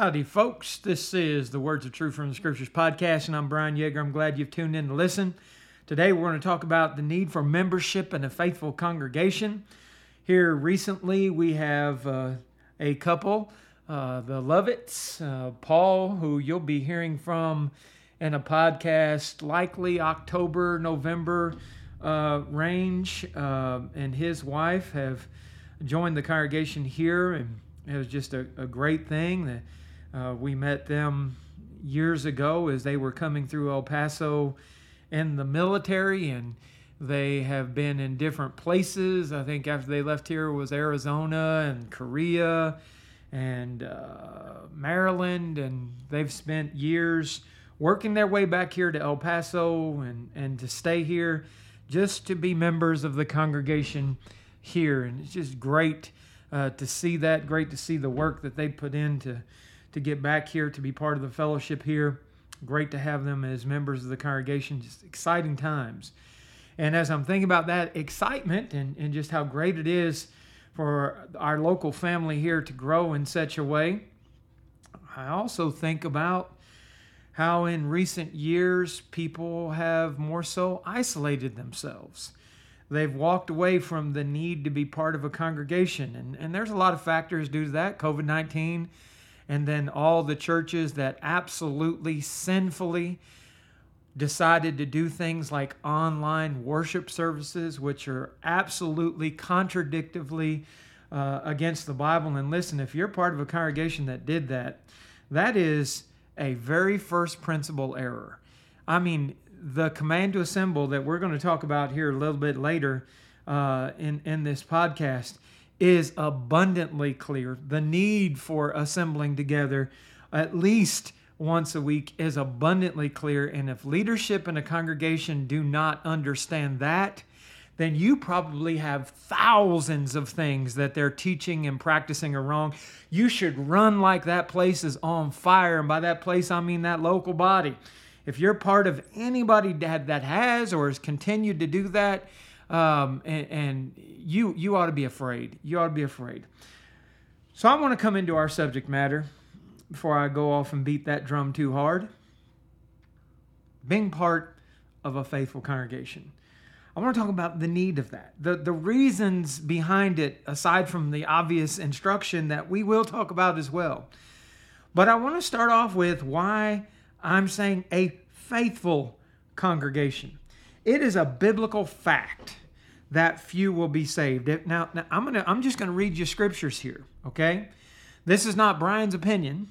Howdy, folks. This is the Words of Truth from the Scriptures podcast, and I'm Brian Yeager. I'm glad you've tuned in to listen. Today, we're going to talk about the need for membership in a faithful congregation. Here recently, we have uh, a couple, uh, the Lovitts, uh, Paul, who you'll be hearing from in a podcast likely October, November uh, range, uh, and his wife have joined the congregation here, and it was just a, a great thing that uh, we met them years ago as they were coming through El Paso in the military, and they have been in different places. I think after they left here was Arizona and Korea and uh, Maryland, and they've spent years working their way back here to El Paso and, and to stay here just to be members of the congregation here. And it's just great uh, to see that, great to see the work that they put into to get back here to be part of the fellowship here. Great to have them as members of the congregation. Just exciting times. And as I'm thinking about that excitement and, and just how great it is for our local family here to grow in such a way, I also think about how in recent years people have more so isolated themselves. They've walked away from the need to be part of a congregation. And, and there's a lot of factors due to that. COVID 19 and then all the churches that absolutely sinfully decided to do things like online worship services, which are absolutely contradictively uh, against the Bible. And listen, if you're part of a congregation that did that, that is a very first principle error. I mean, the command to assemble that we're going to talk about here a little bit later uh, in, in this podcast is abundantly clear. The need for assembling together at least once a week is abundantly clear. And if leadership in a congregation do not understand that, then you probably have thousands of things that they're teaching and practicing are wrong. You should run like that place is on fire. And by that place, I mean that local body. If you're part of anybody that, that has or has continued to do that, um, and, and you you ought to be afraid. You ought to be afraid. So I want to come into our subject matter before I go off and beat that drum too hard. Being part of a faithful congregation. I want to talk about the need of that, the, the reasons behind it, aside from the obvious instruction that we will talk about as well. But I want to start off with why I'm saying a faithful congregation. It is a biblical fact that few will be saved. Now, now I'm gonna I'm just gonna read you scriptures here, okay? This is not Brian's opinion.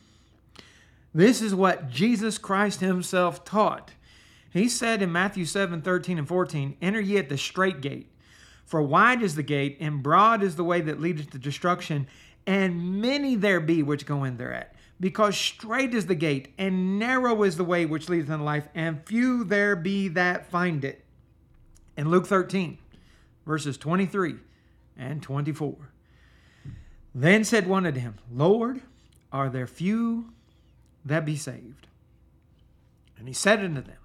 This is what Jesus Christ Himself taught. He said in Matthew 7, 13 and 14, Enter ye at the strait gate, for wide is the gate, and broad is the way that leadeth to destruction, and many there be which go in thereat. Because strait is the gate, and narrow is the way which leadeth unto life, and few there be that find it. In Luke 13, verses 23 and 24. Then said one unto him, Lord, are there few that be saved? And he said unto them,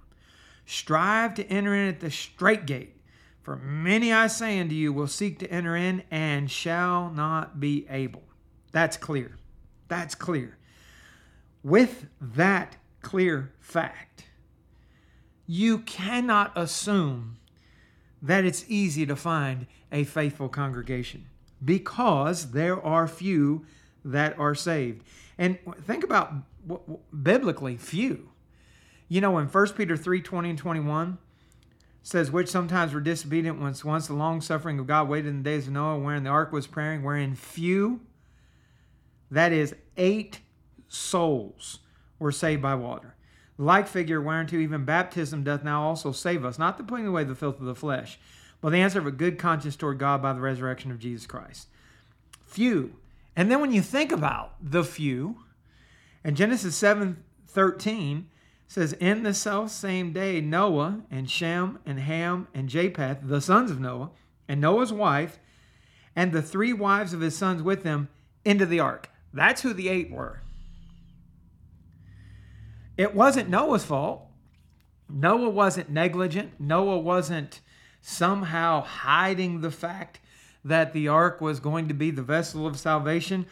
Strive to enter in at the strait gate, for many I say unto you will seek to enter in and shall not be able. That's clear. That's clear. With that clear fact, you cannot assume that it's easy to find a faithful congregation because there are few that are saved. And think about biblically few. You know, in 1 Peter 3 20 and 21 says, Which sometimes were disobedient once, once the long suffering of God waited in the days of Noah, wherein the ark was preparing, wherein few, that is, eight souls were saved by water like figure whereunto even baptism doth now also save us, not the putting away the filth of the flesh, but the answer of a good conscience toward God by the resurrection of Jesus Christ. Few. And then when you think about the few, and Genesis 7 13 says, In the self same day, Noah and Shem and Ham and Japheth, the sons of Noah, and Noah's wife, and the three wives of his sons with them, into the ark. That's who the eight were. It wasn't Noah's fault. Noah wasn't negligent. Noah wasn't somehow hiding the fact that the ark was going to be the vessel of salvation.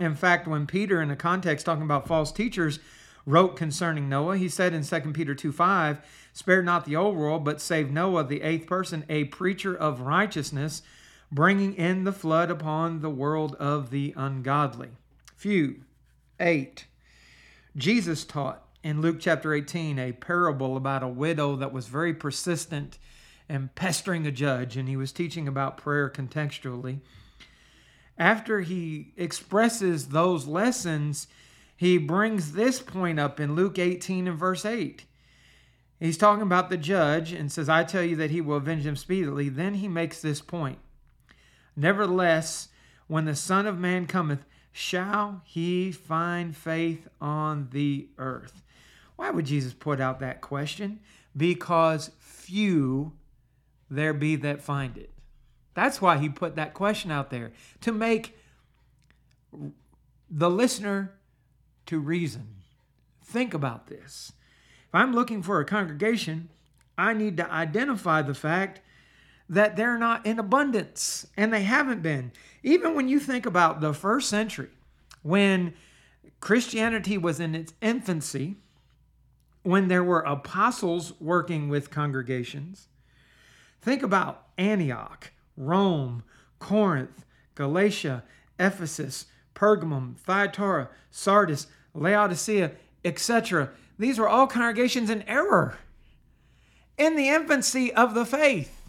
In fact, when Peter, in a context talking about false teachers, wrote concerning Noah, he said in 2 Peter 2 5, Spare not the old world, but save Noah, the eighth person, a preacher of righteousness, bringing in the flood upon the world of the ungodly. Few. 8. Jesus taught in Luke chapter 18 a parable about a widow that was very persistent and pestering a judge, and he was teaching about prayer contextually. After he expresses those lessons, he brings this point up in Luke 18 and verse 8. He's talking about the judge and says, I tell you that he will avenge him speedily. Then he makes this point Nevertheless, when the Son of Man cometh, shall he find faith on the earth? Why would Jesus put out that question? Because few there be that find it. That's why he put that question out there to make the listener to reason. Think about this. If I'm looking for a congregation, I need to identify the fact that they're not in abundance, and they haven't been. Even when you think about the first century, when Christianity was in its infancy, when there were apostles working with congregations, think about Antioch, Rome, Corinth, Galatia, Ephesus, Pergamum, Thyatira, Sardis, Laodicea, etc. These were all congregations in error in the infancy of the faith.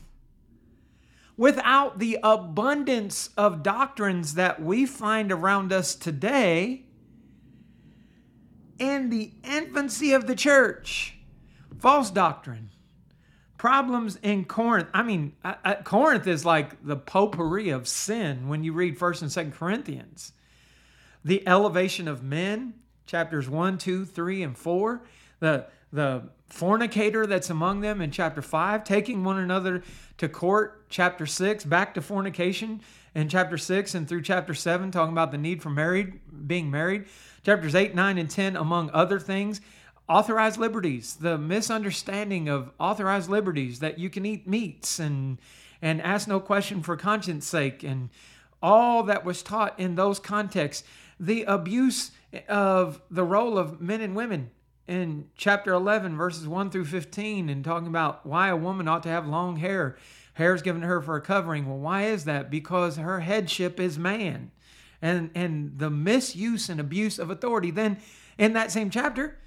Without the abundance of doctrines that we find around us today, in the infancy of the church, false doctrine, problems in Corinth. I mean, uh, uh, Corinth is like the potpourri of sin when you read 1st and 2nd Corinthians. The elevation of men, chapters 1, 2, 3, and 4. The, the fornicator that's among them in chapter 5, taking one another to court, chapter 6, back to fornication in chapter 6 and through chapter 7, talking about the need for married, being married. Chapters 8, 9, and 10, among other things authorized liberties, the misunderstanding of authorized liberties that you can eat meats and and ask no question for conscience sake and all that was taught in those contexts, the abuse of the role of men and women in chapter 11 verses 1 through 15 and talking about why a woman ought to have long hair. Hair is given to her for a covering. Well, why is that? Because her headship is man. And and the misuse and abuse of authority. Then in that same chapter,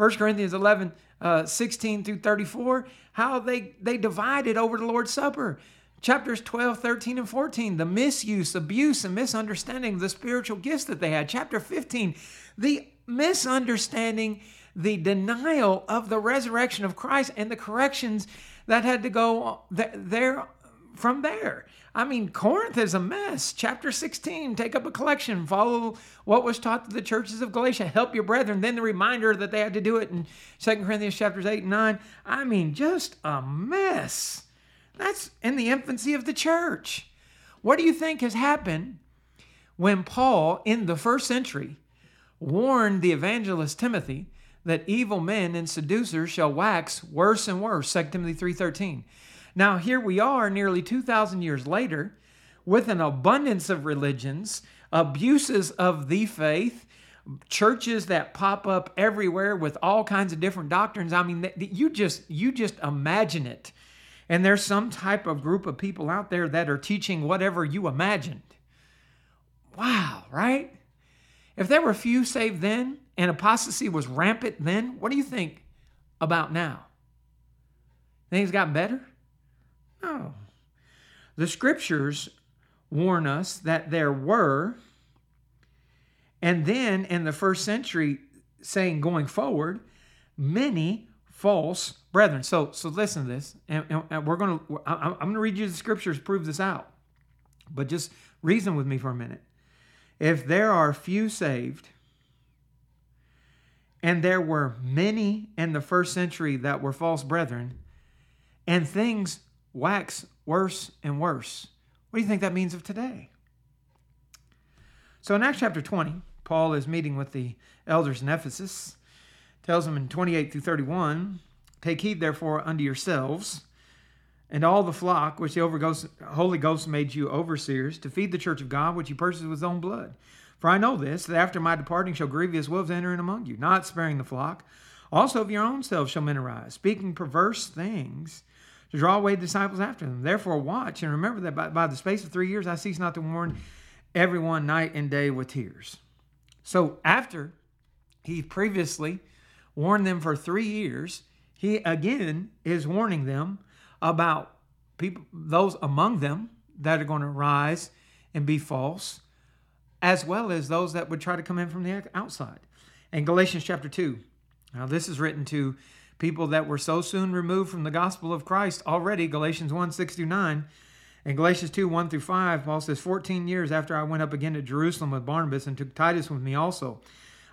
1 Corinthians 11, uh, 16 through 34, how they, they divided over the Lord's Supper. Chapters 12, 13, and 14, the misuse, abuse, and misunderstanding of the spiritual gifts that they had. Chapter 15, the misunderstanding, the denial of the resurrection of Christ, and the corrections that had to go there from there. I mean, Corinth is a mess. Chapter 16, take up a collection, follow what was taught to the churches of Galatia, help your brethren. Then the reminder that they had to do it in 2 Corinthians chapters 8 and 9. I mean, just a mess. That's in the infancy of the church. What do you think has happened when Paul, in the first century, warned the evangelist Timothy that evil men and seducers shall wax worse and worse? 2 Timothy 3.13. Now, here we are nearly 2,000 years later with an abundance of religions, abuses of the faith, churches that pop up everywhere with all kinds of different doctrines. I mean, you just you just imagine it. And there's some type of group of people out there that are teaching whatever you imagined. Wow, right? If there were few saved then and apostasy was rampant then, what do you think about now? Things gotten better? No. The scriptures warn us that there were, and then in the first century, saying going forward, many false brethren. So, so listen to this, and, and we're going to. I'm going to read you the scriptures prove this out, but just reason with me for a minute. If there are few saved, and there were many in the first century that were false brethren, and things wax worse and worse. What do you think that means of today? So in Acts chapter 20, Paul is meeting with the elders in Ephesus, tells them in 28 through 31, Take heed therefore unto yourselves and all the flock which the Holy Ghost made you overseers to feed the church of God, which he purchased with his own blood. For I know this, that after my departing shall grievous wolves enter in among you, not sparing the flock. Also of your own selves shall men arise, speaking perverse things to draw away disciples after them. Therefore watch and remember that by, by the space of three years I cease not to warn everyone night and day with tears. So after he previously warned them for three years, he again is warning them about people, those among them that are going to rise and be false, as well as those that would try to come in from the outside. In Galatians chapter 2, now this is written to people that were so soon removed from the gospel of Christ already, Galatians 1 6 through 9. In Galatians 2 1 through 5, Paul says, 14 years after I went up again to Jerusalem with Barnabas and took Titus with me also,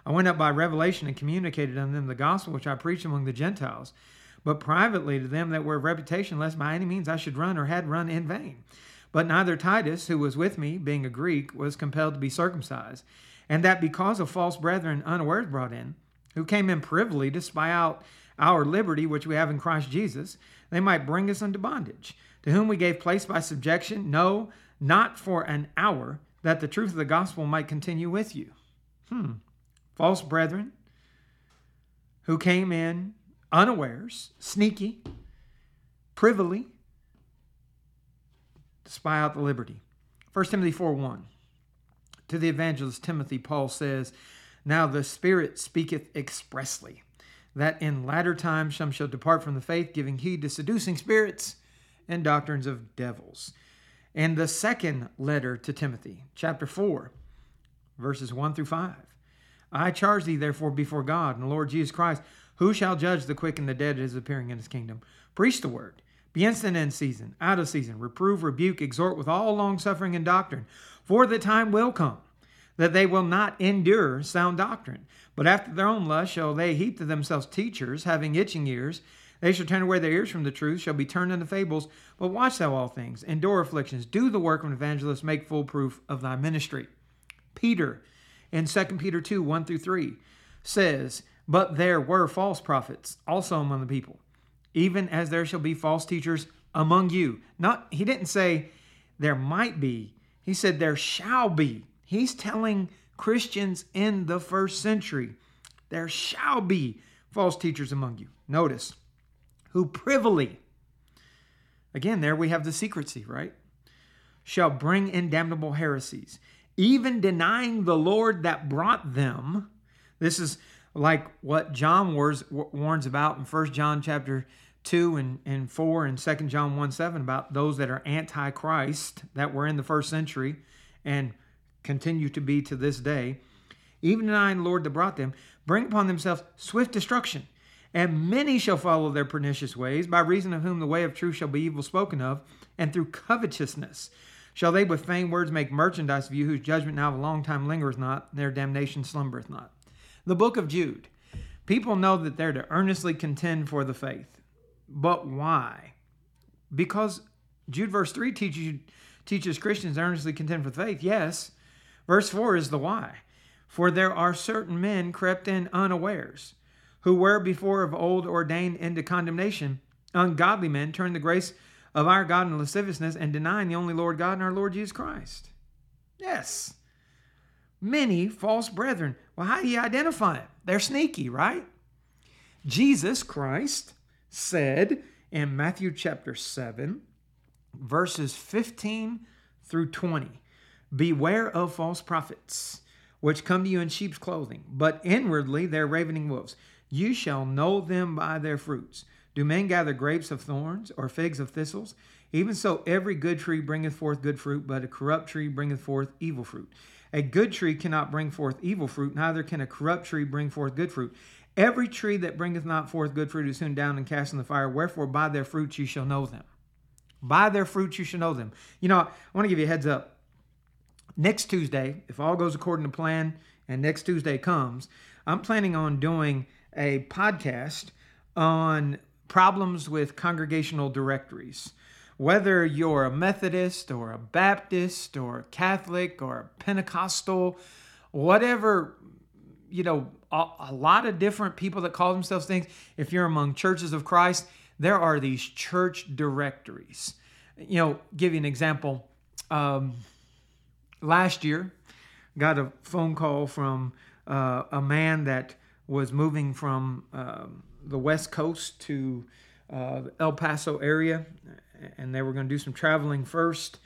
I went up by revelation and communicated unto them the gospel which I preached among the Gentiles, but privately to them that were of reputation, lest by any means I should run or had run in vain. But neither Titus, who was with me, being a Greek, was compelled to be circumcised, and that because of false brethren unawares brought in, who came in privily to spy out our liberty which we have in Christ Jesus, they might bring us unto bondage, to whom we gave place by subjection, no, not for an hour, that the truth of the gospel might continue with you. Hmm. False brethren who came in unawares, sneaky, privily, to spy out the liberty. 1 Timothy 4 1. To the evangelist Timothy, Paul says, Now the Spirit speaketh expressly that in latter times some shall depart from the faith, giving heed to seducing spirits and doctrines of devils. And the second letter to Timothy, chapter 4, verses 1 through 5. I charge thee, therefore, before God and the Lord Jesus Christ, who shall judge the quick and the dead at his appearing in his kingdom. Preach the word. Be instant in season, out of season. Reprove, rebuke, exhort with all longsuffering and doctrine. For the time will come that they will not endure sound doctrine. But after their own lust shall they heap to themselves teachers, having itching ears. They shall turn away their ears from the truth, shall be turned into fables. But watch thou all things, endure afflictions, do the work of an evangelist, make full proof of thy ministry. Peter, in 2 Peter 2 1 through 3, says, But there were false prophets also among the people, even as there shall be false teachers among you. Not he didn't say there might be, he said there shall be He's telling Christians in the first century there shall be false teachers among you. Notice, who privily, again, there we have the secrecy, right? Shall bring in damnable heresies, even denying the Lord that brought them. This is like what John warns, warns about in 1 John chapter 2 and, and 4 and 2 John 1 7 about those that are antichrist that were in the first century and continue to be to this day, even denying the Lord that brought them, bring upon themselves swift destruction. And many shall follow their pernicious ways, by reason of whom the way of truth shall be evil spoken of, and through covetousness shall they with feigned words make merchandise of you, whose judgment now of a long time lingereth not, their damnation slumbereth not. The book of Jude. People know that they're to earnestly contend for the faith. But why? Because Jude verse 3 teaches, teaches Christians earnestly contend for the faith, yes, Verse 4 is the why. For there are certain men crept in unawares, who were before of old ordained into condemnation. Ungodly men turn the grace of our God in lasciviousness and denying the only Lord God and our Lord Jesus Christ. Yes. Many false brethren. Well, how do you identify them? They're sneaky, right? Jesus Christ said in Matthew chapter 7, verses 15 through 20. Beware of false prophets, which come to you in sheep's clothing, but inwardly they're ravening wolves. You shall know them by their fruits. Do men gather grapes of thorns or figs of thistles? Even so, every good tree bringeth forth good fruit, but a corrupt tree bringeth forth evil fruit. A good tree cannot bring forth evil fruit, neither can a corrupt tree bring forth good fruit. Every tree that bringeth not forth good fruit is hewn down and cast in the fire. Wherefore, by their fruits you shall know them. By their fruits you shall know them. You know, I want to give you a heads up next Tuesday, if all goes according to plan and next Tuesday comes, I'm planning on doing a podcast on problems with congregational directories. Whether you're a Methodist or a Baptist or a Catholic or a Pentecostal, whatever, you know, a, a lot of different people that call themselves things. If you're among churches of Christ, there are these church directories. You know, give you an example. Um, last year, got a phone call from uh, a man that was moving from um, the West Coast to uh, El Paso area, and they were going to do some traveling first.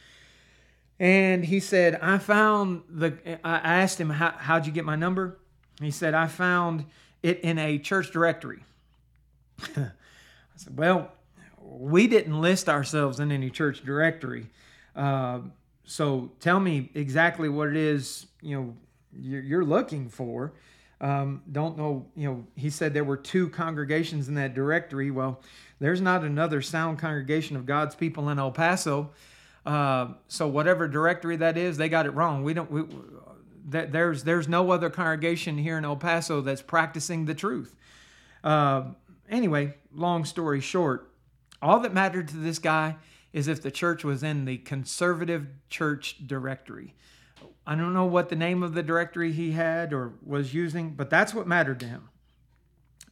And he said, I found the, I asked him, How, How'd you get my number? He said, I found it in a church directory. I said, Well, we didn't list ourselves in any church directory. Uh, so tell me exactly what it is, you know, you're, looking for. Um, don't know, you know, he said there were two congregations in that directory. Well, there's not another sound congregation of God's people in El Paso. Uh, so whatever directory that is, they got it wrong. We don't. We, there's there's no other congregation here in El Paso that's practicing the truth. Uh, anyway, long story short, all that mattered to this guy is if the church was in the conservative church directory. I don't know what the name of the directory he had or was using, but that's what mattered to him.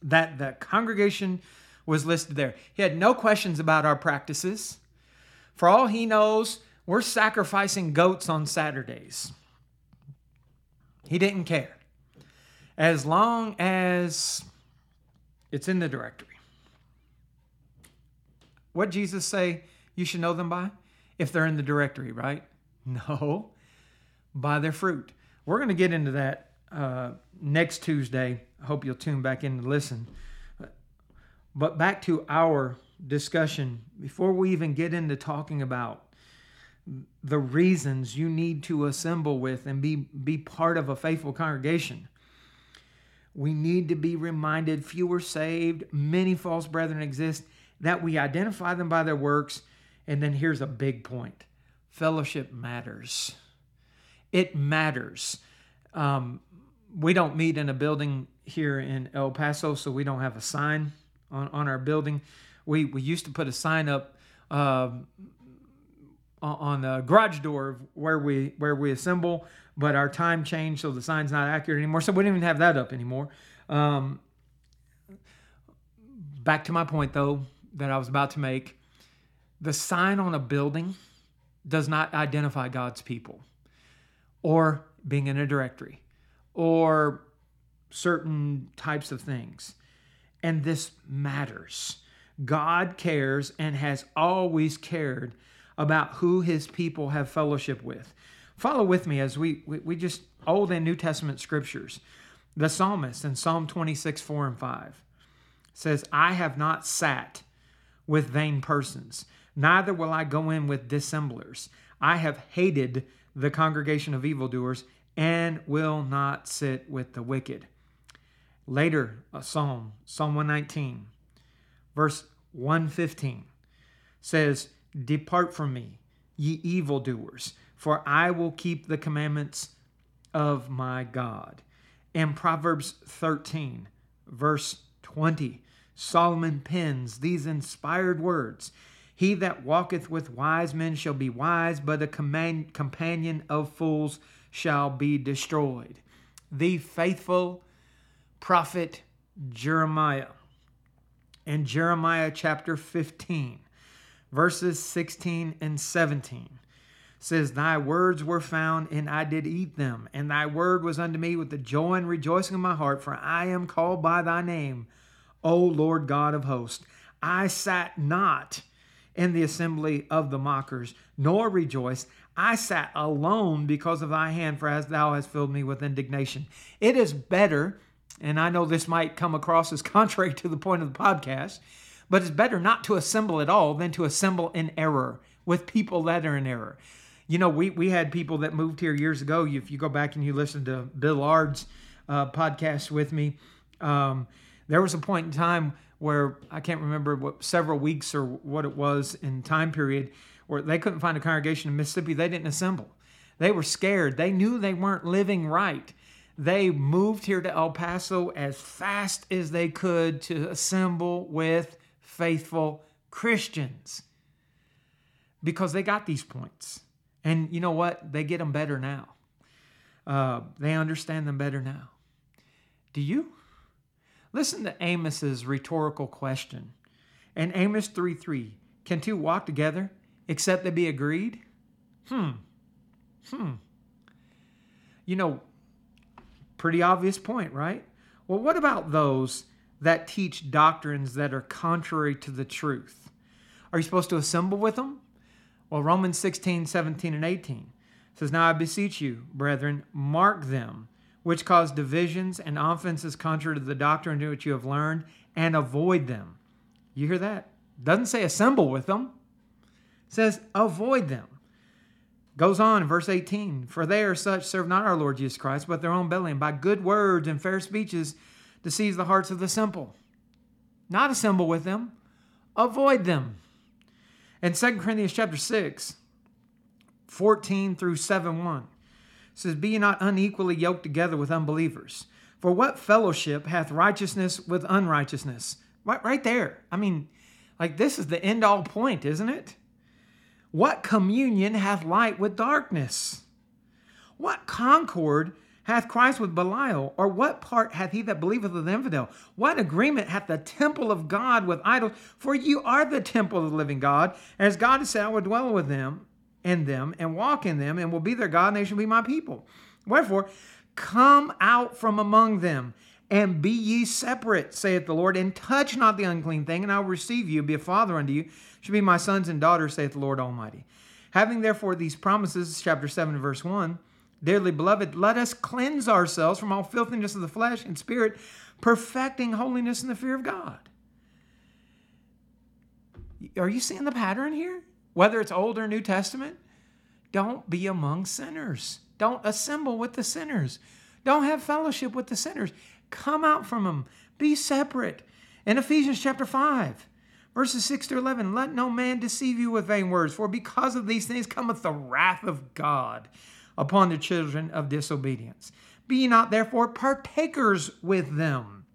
That the congregation was listed there. He had no questions about our practices. For all he knows, we're sacrificing goats on Saturdays. He didn't care. As long as it's in the directory. What Jesus say you should know them by? If they're in the directory, right? No, by their fruit. We're going to get into that uh, next Tuesday. I hope you'll tune back in to listen. But back to our discussion, before we even get into talking about the reasons you need to assemble with and be, be part of a faithful congregation, we need to be reminded fewer saved, many false brethren exist, that we identify them by their works. And then here's a big point fellowship matters. It matters. Um, we don't meet in a building here in El Paso, so we don't have a sign on, on our building. We, we used to put a sign up uh, on the garage door where we where we assemble, but our time changed, so the sign's not accurate anymore. So we don't even have that up anymore. Um, back to my point though that I was about to make: the sign on a building does not identify God's people, or being in a directory, or certain types of things. And this matters. God cares and has always cared about who his people have fellowship with. Follow with me as we, we, we just, Old and New Testament scriptures. The psalmist in Psalm 26, 4 and 5 says, I have not sat with vain persons, neither will I go in with dissemblers. I have hated the congregation of evildoers and will not sit with the wicked. Later, a psalm, Psalm 119, verse 115, says, Depart from me, ye evildoers, for I will keep the commandments of my God. In Proverbs 13, verse 20, Solomon pens these inspired words He that walketh with wise men shall be wise, but a companion of fools shall be destroyed. The faithful prophet Jeremiah. In Jeremiah chapter 15, verses 16 and 17 says, Thy words were found, and I did eat them, and thy word was unto me with the joy and rejoicing of my heart, for I am called by thy name, O Lord God of hosts. I sat not in the assembly of the mockers, nor rejoice. I sat alone because of thy hand, for as thou hast filled me with indignation. It is better and I know this might come across as contrary to the point of the podcast, but it's better not to assemble at all than to assemble in error with people that are in error. You know, we, we had people that moved here years ago. If you go back and you listen to Bill Ard's uh, podcast with me, um, there was a point in time where I can't remember what several weeks or what it was in time period where they couldn't find a congregation in Mississippi. They didn't assemble. They were scared. They knew they weren't living right. They moved here to El Paso as fast as they could to assemble with faithful Christians because they got these points. And you know what? They get them better now. Uh, they understand them better now. Do you? Listen to Amos's rhetorical question. And Amos 3 3 Can two walk together except they be agreed? Hmm. Hmm. you know, pretty obvious point, right? Well, what about those that teach doctrines that are contrary to the truth? Are you supposed to assemble with them? Well, Romans 16, 17, and 18 says, Now I beseech you, brethren, mark them which cause divisions and offenses contrary to the doctrine which you have learned, and avoid them. You hear that? Doesn't say assemble with them. It says avoid them. Goes on verse 18, for they are such serve not our Lord Jesus Christ, but their own belly, and by good words and fair speeches deceives the hearts of the simple. Not assemble with them, avoid them. In 2 Corinthians chapter 6, 14 through 7 1 says, Be not unequally yoked together with unbelievers. For what fellowship hath righteousness with unrighteousness? Right, right there. I mean, like this is the end all point, isn't it? What communion hath light with darkness? What concord hath Christ with Belial? Or what part hath he that believeth with the infidel? What agreement hath the temple of God with idols? For you are the temple of the living God. As God has said, I will dwell with them in them and walk in them and will be their God and they shall be my people. Wherefore, come out from among them and be ye separate, saith the Lord, and touch not the unclean thing, and I will receive you, be a father unto you, shall be my sons and daughters, saith the Lord Almighty. Having therefore these promises, chapter 7, verse 1, dearly beloved, let us cleanse ourselves from all filthiness of the flesh and spirit, perfecting holiness in the fear of God. Are you seeing the pattern here? Whether it's Old or New Testament, don't be among sinners. Don't assemble with the sinners. Don't have fellowship with the sinners. Come out from them. Be separate. In Ephesians chapter 5, verses 6 to 11, let no man deceive you with vain words, for because of these things cometh the wrath of God upon the children of disobedience. Be not therefore partakers with them.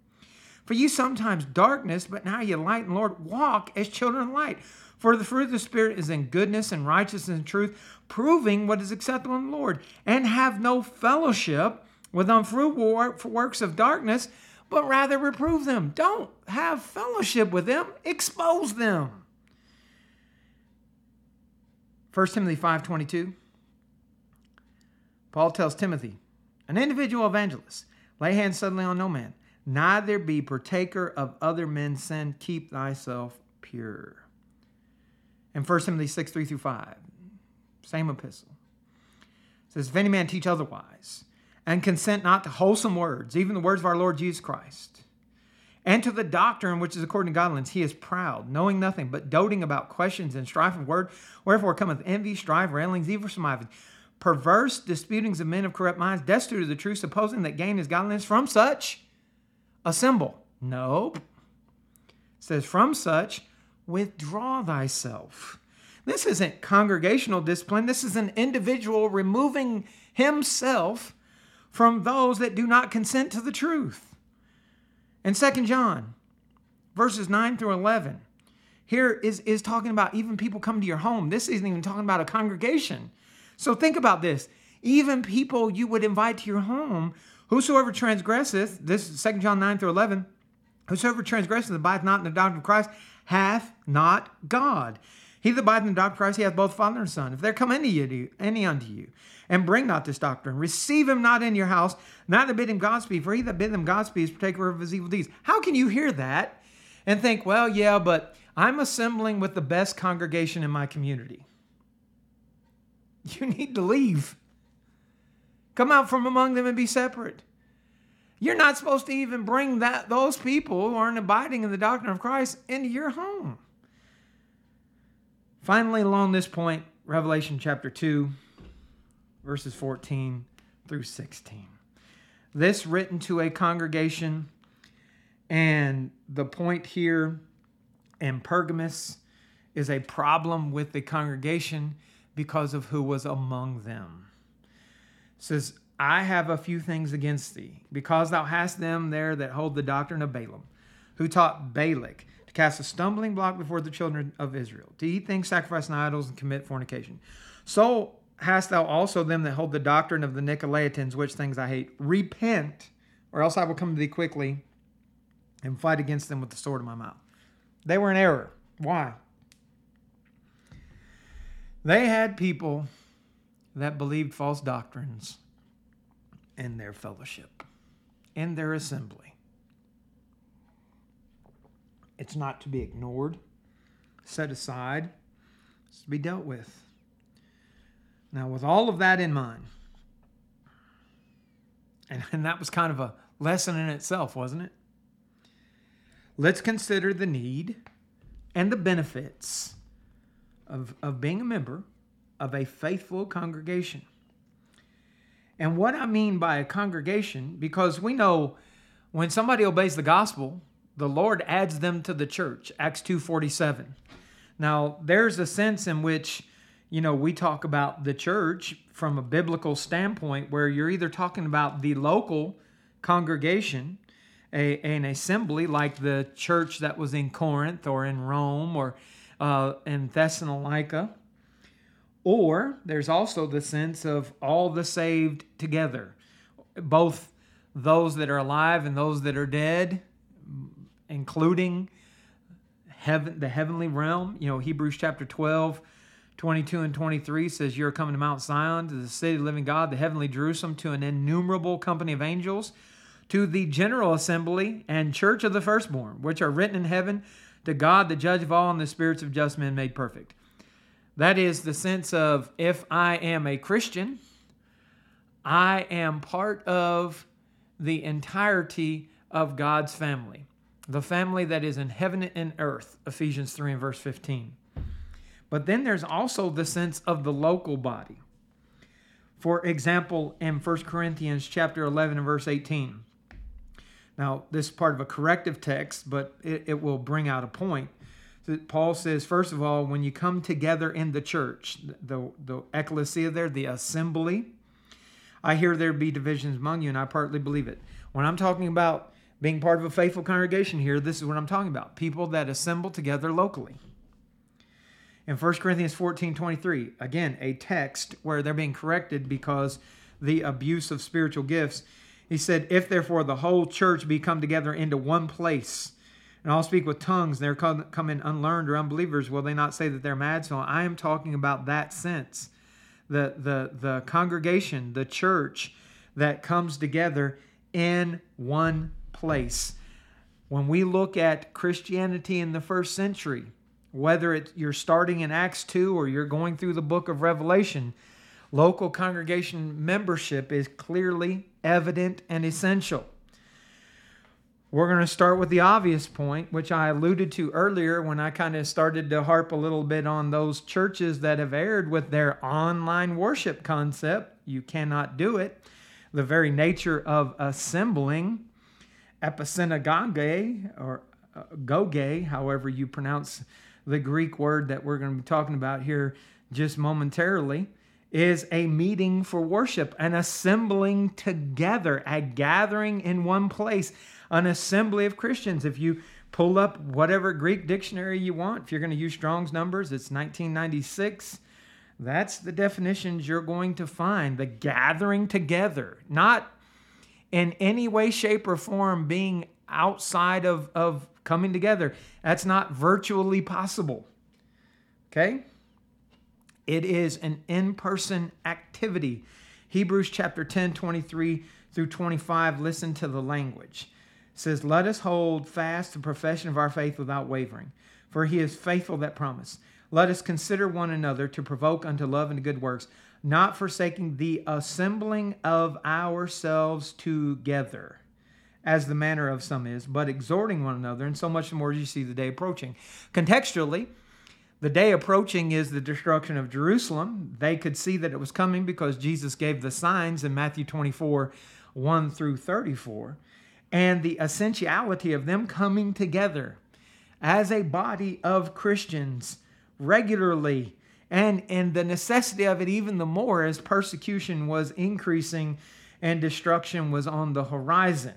For you sometimes darkness, but now you light and Lord, walk as children of light. For the fruit of the Spirit is in goodness and righteousness and truth, proving what is acceptable in the Lord, and have no fellowship with unfruitful works of darkness, but rather reprove them. Don't have fellowship with them, expose them. 1 Timothy 5:22 Paul tells Timothy, an individual evangelist, lay hands suddenly on no man, neither be partaker of other men's sin, keep thyself pure. In 1 Timothy 6, 3 through 5, same epistle. It says, If any man teach otherwise, and consent not to wholesome words, even the words of our Lord Jesus Christ, and to the doctrine which is according to godliness, he is proud, knowing nothing, but doting about questions and strife of word. Wherefore cometh envy, strife, railings, evil surmisings, perverse disputings of men of corrupt minds, destitute of the truth, supposing that gain is godliness. From such, assemble. Nope. It says, from such, withdraw thyself. This isn't congregational discipline. This is an individual removing himself from those that do not consent to the truth. In 2 John, verses 9 through 11, here is, is talking about even people come to your home. This isn't even talking about a congregation. So think about this. Even people you would invite to your home, whosoever transgresseth, this is 2 John 9 through 11, whosoever transgresseth abideth not in the doctrine of Christ, hath not God. He that abideth in the doctrine of Christ, he hath both Father and Son. If there come any, you, any unto you, and bring not this doctrine, receive him not in your house, neither bid him Godspeed, for he that bid him Godspeed is partaker of his evil deeds. How can you hear that and think, well, yeah, but I'm assembling with the best congregation in my community? You need to leave. Come out from among them and be separate. You're not supposed to even bring that those people who aren't abiding in the doctrine of Christ into your home. Finally, along this point, Revelation chapter 2, verses 14 through 16. This written to a congregation, and the point here in Pergamus is a problem with the congregation because of who was among them. It says, I have a few things against thee, because thou hast them there that hold the doctrine of Balaam, who taught Balak to cast a stumbling block before the children of Israel, to eat things sacrificed to idols and commit fornication. So hast thou also them that hold the doctrine of the Nicolaitans, which things I hate. Repent, or else I will come to thee quickly and fight against them with the sword of my mouth. They were in error. Why? They had people that believed false doctrines in their fellowship, in their assembly. It's not to be ignored, set aside, it's to be dealt with. Now, with all of that in mind, and, and that was kind of a lesson in itself, wasn't it? Let's consider the need and the benefits of, of being a member of a faithful congregation. And what I mean by a congregation, because we know when somebody obeys the gospel, the Lord adds them to the church. Acts 2:47. Now, there's a sense in which, you know, we talk about the church from a biblical standpoint where you're either talking about the local congregation, a, an assembly like the church that was in Corinth or in Rome or uh, in Thessalonica, or there's also the sense of all the saved together, both those that are alive and those that are dead, including heaven, the heavenly realm. You know, Hebrews chapter 12, 22 and 23 says, You're coming to Mount Zion, to the city of the living God, the heavenly Jerusalem, to an innumerable company of angels, to the general assembly and church of the firstborn, which are written in heaven, to God, the judge of all, and the spirits of just men made perfect. That is the sense of if I am a Christian, I am part of the entirety of God's family the family that is in heaven and earth, Ephesians 3 and verse 15. But then there's also the sense of the local body. For example, in 1 Corinthians chapter 11 and verse 18. Now, this is part of a corrective text, but it, it will bring out a point. Paul says, first of all, when you come together in the church, the, the ecclesia there, the assembly, I hear there be divisions among you, and I partly believe it. When I'm talking about being part of a faithful congregation here, this is what I'm talking about people that assemble together locally. In 1 Corinthians 14 23, again, a text where they're being corrected because the abuse of spiritual gifts. He said, If therefore the whole church be come together into one place, and all speak with tongues, and they're come in unlearned or unbelievers, will they not say that they're mad? So I am talking about that sense. The, the, the congregation, the church that comes together in one place. When we look at Christianity in the first century, whether it, you're starting in Acts 2 or you're going through the book of Revelation, local congregation membership is clearly evident and essential. We're going to start with the obvious point, which I alluded to earlier when I kind of started to harp a little bit on those churches that have erred with their online worship concept. You cannot do it. The very nature of assembling episynagoge or uh, goge, however you pronounce the Greek word that we're going to be talking about here just momentarily, is a meeting for worship, an assembling together, a gathering in one place, an assembly of Christians. If you pull up whatever Greek dictionary you want, if you're going to use Strong's numbers, it's 1996. That's the definitions you're going to find the gathering together, not in any way, shape, or form being outside of, of coming together. That's not virtually possible. Okay? It is an in person activity. Hebrews chapter 10, 23 through 25, listen to the language. Says, Let us hold fast the profession of our faith without wavering, for he is faithful that promise. Let us consider one another to provoke unto love and good works not forsaking the assembling of ourselves together, as the manner of some is, but exhorting one another, and so much the more as you see the day approaching. Contextually, the day approaching is the destruction of Jerusalem. They could see that it was coming because Jesus gave the signs in Matthew 24 1 through 34. And the essentiality of them coming together as a body of Christians regularly and and the necessity of it even the more as persecution was increasing and destruction was on the horizon.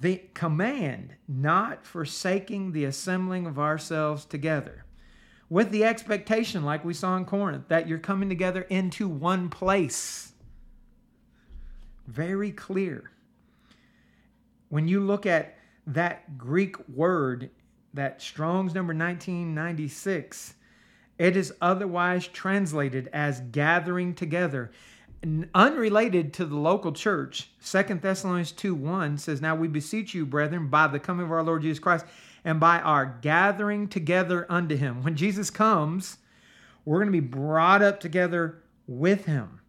The command not forsaking the assembling of ourselves together with the expectation like we saw in corinth that you're coming together into one place. Very clear when you look at that greek word that strong's number 1996 it is otherwise translated as gathering together. unrelated to the local church, Second Thessalonians 2 1 says, Now we beseech you, brethren, by the coming of our Lord Jesus Christ and by our gathering together unto him. When Jesus comes, we're going to be brought up together with him.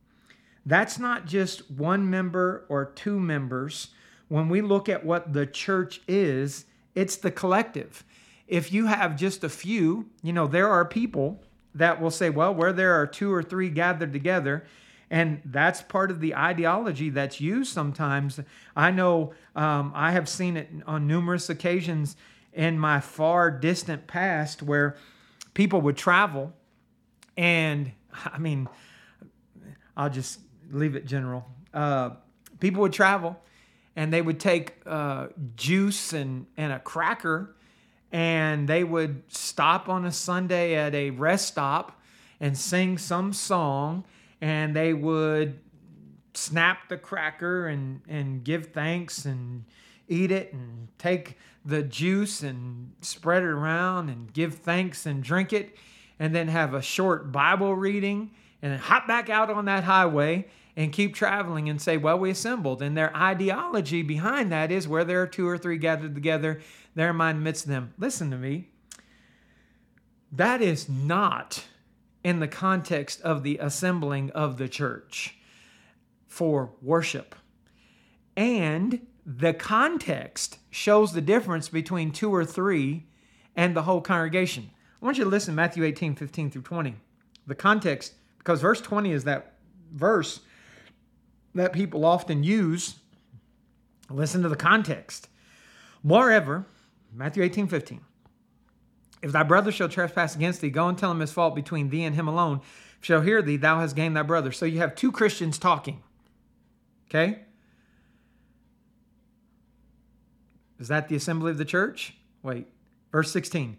That's not just one member or two members. When we look at what the church is, it's the collective. If you have just a few, you know, there are people that will say, well, where there are two or three gathered together, and that's part of the ideology that's used sometimes. I know um, I have seen it on numerous occasions in my far distant past where people would travel, and I mean, I'll just leave it general. Uh, people would travel and they would take uh, juice and, and a cracker and they would stop on a Sunday at a rest stop and sing some song and they would snap the cracker and, and give thanks and eat it and take the juice and spread it around and give thanks and drink it and then have a short Bible reading and then hop back out on that highway and keep traveling and say, Well, we assembled. And their ideology behind that is where there are two or three gathered together, there am I amidst them. Listen to me. That is not in the context of the assembling of the church for worship. And the context shows the difference between two or three and the whole congregation. I want you to listen to Matthew 18, 15 through 20. The context, because verse 20 is that verse that people often use. Listen to the context. Moreover, Matthew 18, 15. If thy brother shall trespass against thee, go and tell him his fault between thee and him alone. If shall hear thee, thou hast gained thy brother. So you have two Christians talking. Okay? Is that the assembly of the church? Wait. Verse 16.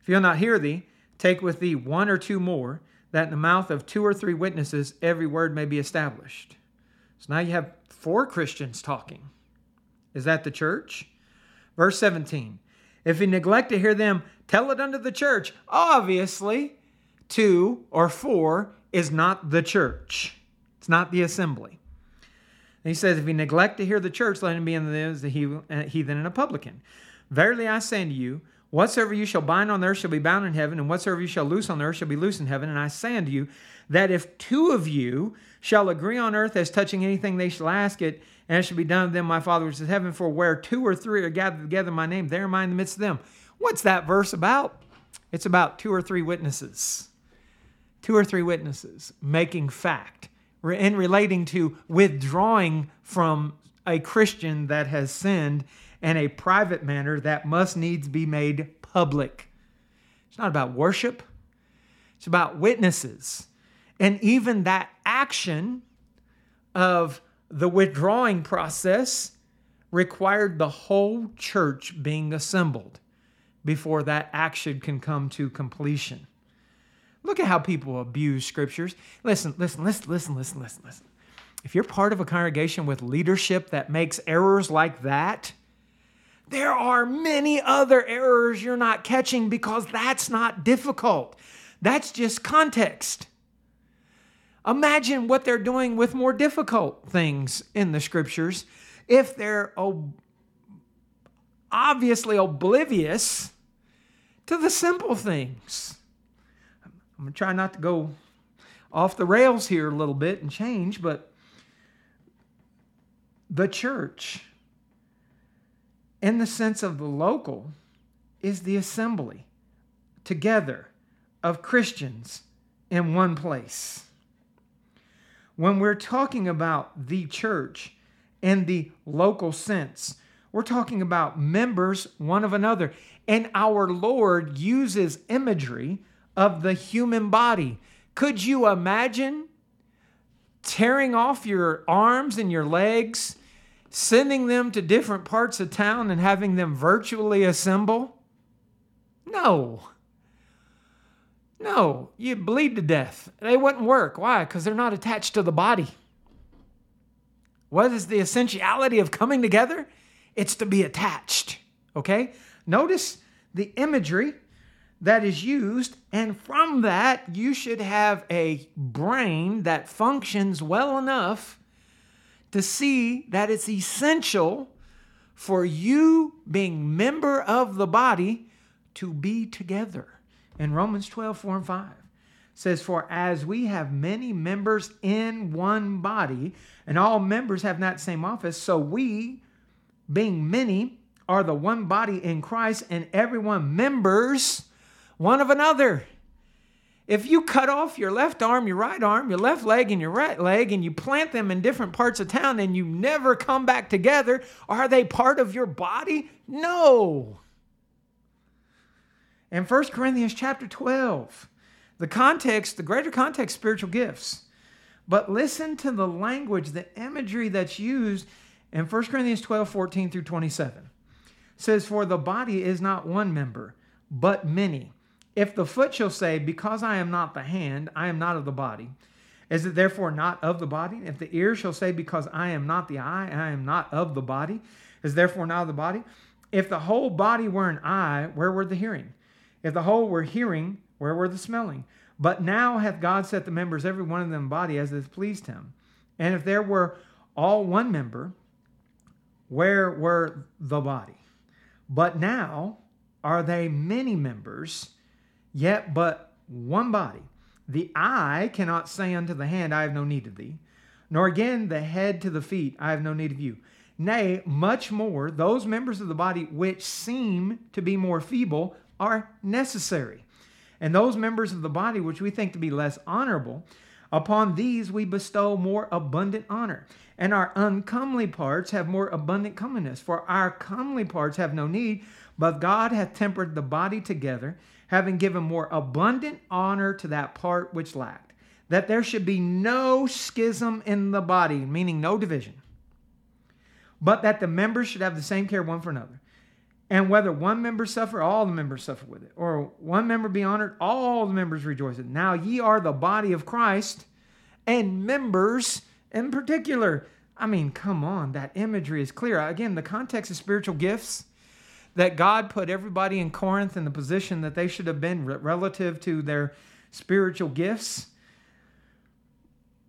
If he'll not hear thee, take with thee one or two more, that in the mouth of two or three witnesses every word may be established. So now you have four Christians talking. Is that the church? Verse 17. If he neglect to hear them, tell it unto the church. Obviously, two or four is not the church. It's not the assembly. And he says, if he neglect to hear the church, let him be in the uh, heathen and a publican. Verily I say unto you, whatsoever you shall bind on earth shall be bound in heaven, and whatsoever you shall loose on earth shall be loose in heaven. And I say unto you, that if two of you shall agree on earth as touching anything they shall ask it, and it shall be done of them, my Father which is in heaven. For where two or three are gathered together in my name, there am I in the midst of them. What's that verse about? It's about two or three witnesses. Two or three witnesses making fact in relating to withdrawing from a Christian that has sinned in a private manner that must needs be made public. It's not about worship, it's about witnesses. And even that action of the withdrawing process required the whole church being assembled before that action can come to completion. Look at how people abuse scriptures. Listen, listen, listen, listen, listen, listen, listen. If you're part of a congregation with leadership that makes errors like that, there are many other errors you're not catching because that's not difficult. That's just context. Imagine what they're doing with more difficult things in the scriptures if they're ob- obviously oblivious to the simple things. I'm going to try not to go off the rails here a little bit and change, but the church, in the sense of the local, is the assembly together of Christians in one place when we're talking about the church in the local sense, we're talking about members one of another. And our Lord uses imagery of the human body. Could you imagine tearing off your arms and your legs, sending them to different parts of town, and having them virtually assemble? No. No, you bleed to death. They wouldn't work. Why? Because they're not attached to the body. What is the essentiality of coming together? It's to be attached. Okay? Notice the imagery that is used, and from that, you should have a brain that functions well enough to see that it's essential for you being member of the body to be together. In Romans 12, 4 and 5 says, For as we have many members in one body, and all members have not same office, so we, being many, are the one body in Christ, and everyone members one of another. If you cut off your left arm, your right arm, your left leg, and your right leg, and you plant them in different parts of town and you never come back together, are they part of your body? No. In 1 Corinthians chapter 12, the context, the greater context, spiritual gifts. But listen to the language, the imagery that's used in 1 Corinthians 12, 14 through 27. It says, For the body is not one member, but many. If the foot shall say, Because I am not the hand, I am not of the body, is it therefore not of the body? If the ear shall say, Because I am not the eye, I am not of the body, is therefore not of the body? If the whole body were an eye, where were the hearing? If the whole were hearing, where were the smelling? But now hath God set the members, every one of them, body as it pleased him. And if there were all one member, where were the body? But now are they many members, yet but one body. The eye cannot say unto the hand, I have no need of thee, nor again the head to the feet, I have no need of you. Nay, much more, those members of the body which seem to be more feeble are necessary. And those members of the body which we think to be less honorable, upon these we bestow more abundant honor. And our uncomely parts have more abundant comeliness. For our comely parts have no need, but God hath tempered the body together, having given more abundant honor to that part which lacked, that there should be no schism in the body, meaning no division, but that the members should have the same care one for another. And whether one member suffer, all the members suffer with it. Or one member be honored, all the members rejoice. In. Now ye are the body of Christ and members in particular. I mean, come on, that imagery is clear. Again, the context of spiritual gifts that God put everybody in Corinth in the position that they should have been relative to their spiritual gifts.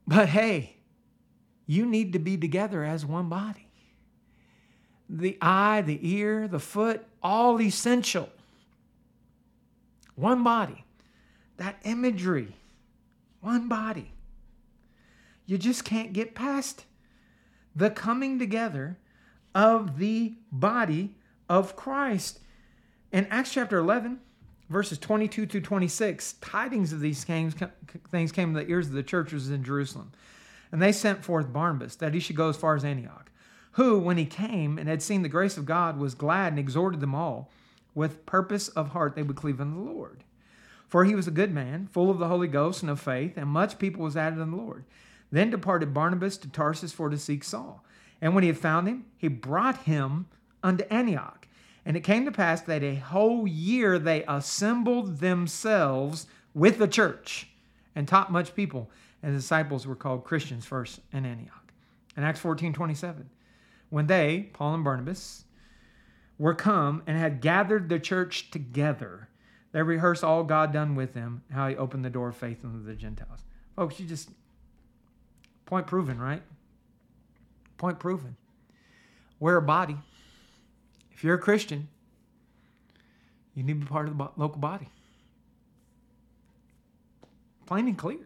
But hey, you need to be together as one body the eye, the ear, the foot, all essential. One body. That imagery, one body. You just can't get past the coming together of the body of Christ. In Acts chapter 11, verses 22 to 26, tidings of these things came to the ears of the churches in Jerusalem. And they sent forth Barnabas that he should go as far as Antioch who, when he came and had seen the grace of God, was glad and exhorted them all with purpose of heart they would cleave unto the Lord. For he was a good man, full of the Holy Ghost and of faith, and much people was added unto the Lord. Then departed Barnabas to Tarsus for to seek Saul. And when he had found him, he brought him unto Antioch. And it came to pass that a whole year they assembled themselves with the church and taught much people. And the disciples were called Christians first in Antioch. In Acts 14 27 when they, Paul and Barnabas, were come and had gathered the church together, they rehearsed all God done with them, how he opened the door of faith unto the Gentiles. Folks, you just point proven, right? Point proven. We're a body. If you're a Christian, you need to be part of the local body. Plain and clear.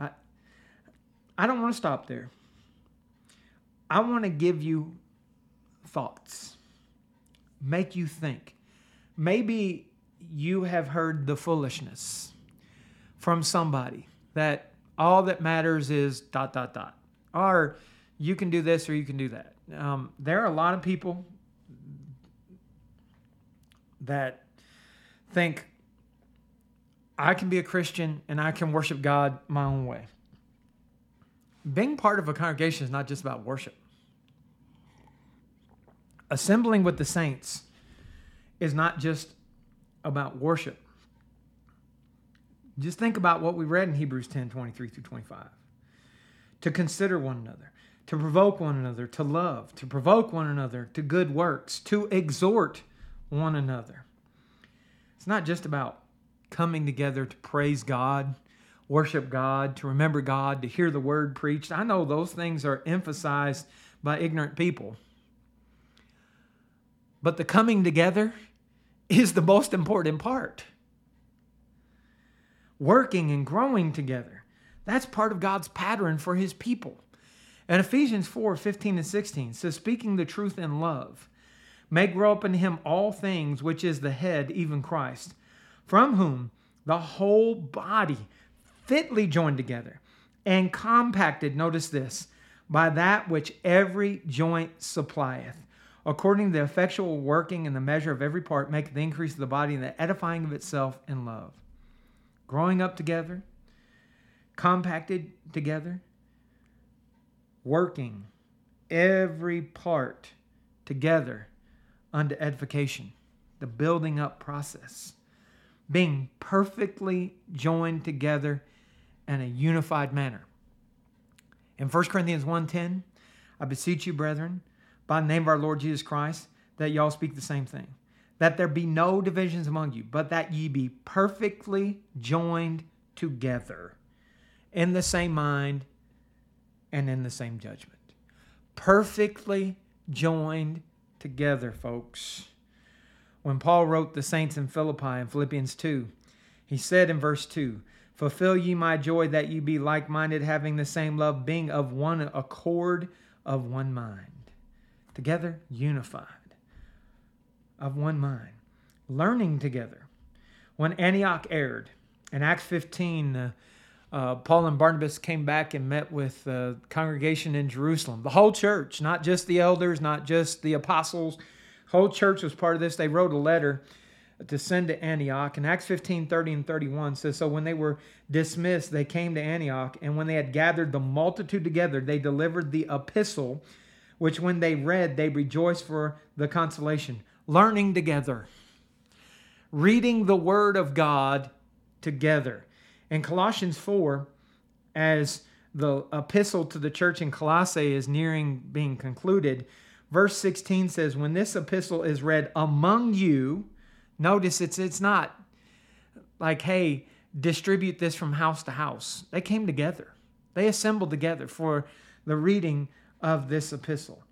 I, I don't want to stop there. I want to give you thoughts, make you think. Maybe you have heard the foolishness from somebody that all that matters is dot, dot, dot. Or you can do this or you can do that. Um, there are a lot of people that think I can be a Christian and I can worship God my own way being part of a congregation is not just about worship. Assembling with the saints is not just about worship. Just think about what we read in Hebrews 10 23 through 25. To consider one another, to provoke one another, to love, to provoke one another to good works, to exhort one another. It's not just about coming together to praise God, worship God, to remember God, to hear the word preached. I know those things are emphasized by ignorant people. But the coming together is the most important part. Working and growing together. That's part of God's pattern for his people. And Ephesians 4 15 and 16 says, Speaking the truth in love, may grow up in him all things, which is the head, even Christ, from whom the whole body fitly joined together and compacted, notice this, by that which every joint supplieth, according to the effectual working and the measure of every part, maketh the increase of the body and the edifying of itself in love. Growing up together, compacted together, working every part together unto edification, the building up process, being perfectly joined together in a unified manner. In 1 Corinthians 1:10, I beseech you, brethren, by the name of our Lord Jesus Christ, that y'all speak the same thing. That there be no divisions among you, but that ye be perfectly joined together in the same mind and in the same judgment. Perfectly joined together, folks. When Paul wrote the saints in Philippi in Philippians 2, he said in verse 2 Fulfill ye my joy that ye be like minded, having the same love, being of one accord, of one mind. Together, unified, of one mind, learning together. When Antioch erred, in Acts 15, uh, uh, Paul and Barnabas came back and met with the congregation in Jerusalem. The whole church, not just the elders, not just the apostles, whole church was part of this. They wrote a letter to send to Antioch. And Acts 15 30 and 31 says, So when they were dismissed, they came to Antioch, and when they had gathered the multitude together, they delivered the epistle, which when they read, they rejoiced for the consolation. Learning together, reading the word of God together. In Colossians 4, as the epistle to the church in Colossae is nearing being concluded, verse 16 says, When this epistle is read among you, notice it's it's not like, hey, distribute this from house to house. They came together. They assembled together for the reading of this epistle.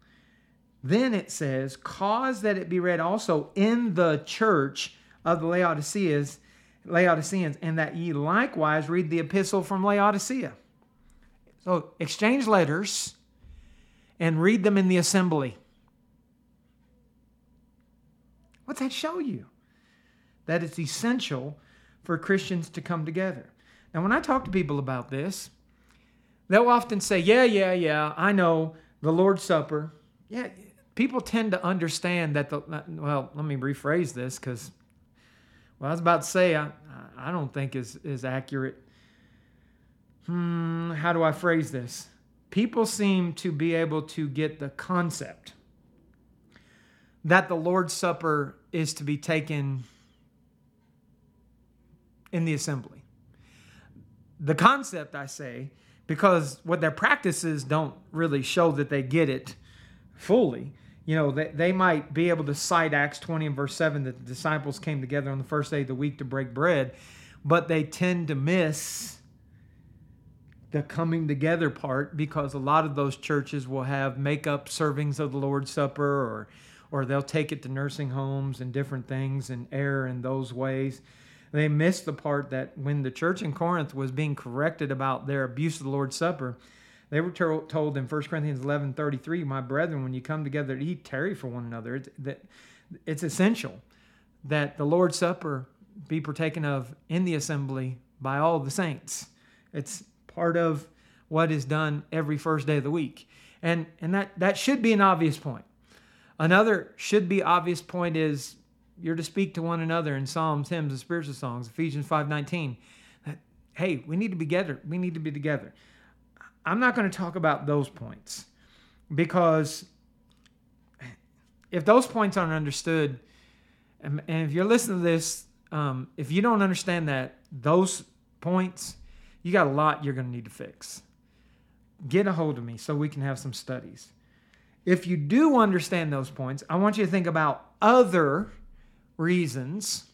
Then it says, cause that it be read also in the church of the Laodiceans Laodiceans, and that ye likewise read the epistle from Laodicea. So exchange letters and read them in the assembly. What's that show you? That it's essential for Christians to come together. Now, when I talk to people about this, they'll often say, Yeah, yeah, yeah, I know the Lord's Supper. Yeah, people tend to understand that the, well, let me rephrase this because well, I was about to say, I, I don't think is, is accurate. Hmm, how do I phrase this? People seem to be able to get the concept that the Lord's Supper is to be taken in the assembly. The concept, I say, because what their practices don't really show that they get it fully you know, they, they might be able to cite Acts 20 and verse 7 that the disciples came together on the first day of the week to break bread, but they tend to miss the coming together part because a lot of those churches will have make-up servings of the Lord's Supper or or they'll take it to nursing homes and different things and err in those ways. They miss the part that when the church in Corinth was being corrected about their abuse of the Lord's Supper, they were told in 1 Corinthians 11 33, My brethren, when you come together to eat, tarry for one another. It's, that, it's essential that the Lord's Supper be partaken of in the assembly by all the saints. It's part of what is done every first day of the week. And, and that, that should be an obvious point. Another should be obvious point is you're to speak to one another in psalms, hymns, and spiritual songs. Ephesians 5:19. That hey, we need to be together. We need to be together. I'm not going to talk about those points because if those points aren't understood, and, if you're listening to this, um, if you don't understand that those points, you got a lot you're going to need to fix. Get a hold of me so we can have some studies. If you do understand those points, I want you to think about other reasons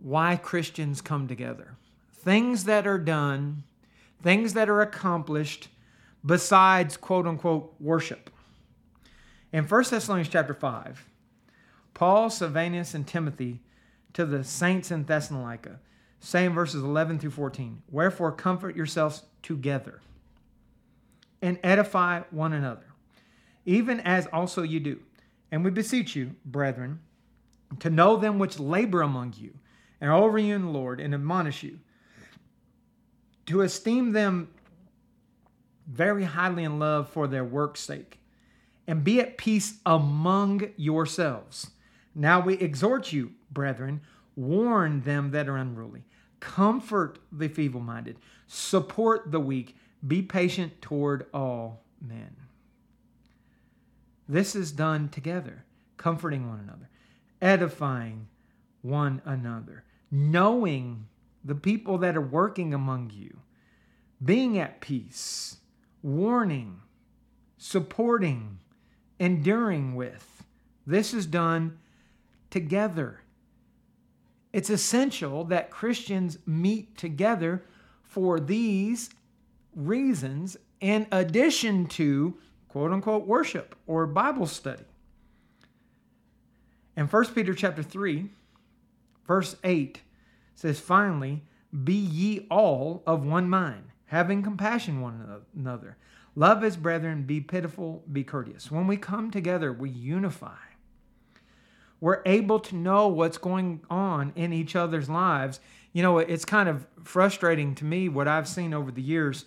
why Christians come together. Things that are done, things that are accomplished besides quote unquote worship. In 1 Thessalonians chapter 5, Paul, Silvanus, and Timothy to the saints in Thessalonica, saying verses 11 through 14, Wherefore comfort yourselves together and edify one another, even as also you do. And we beseech you, brethren, to know them which labor among you and are over you in the Lord, and admonish you to esteem them very highly in love for their work's sake, and be at peace among yourselves. Now we exhort you, brethren, warn them that are unruly, comfort the feeble minded, support the weak, be patient toward all men. This is done together, comforting one another, edifying one another, knowing the people that are working among you, being at peace, warning, supporting, enduring with. This is done together. It's essential that Christians meet together for these reasons in addition to quote unquote worship or Bible study. In 1 Peter chapter 3, verse 8 says, Finally, be ye all of one mind, having compassion one another. Love as brethren, be pitiful, be courteous. When we come together, we unify. We're able to know what's going on in each other's lives. You know, it's kind of frustrating to me what I've seen over the years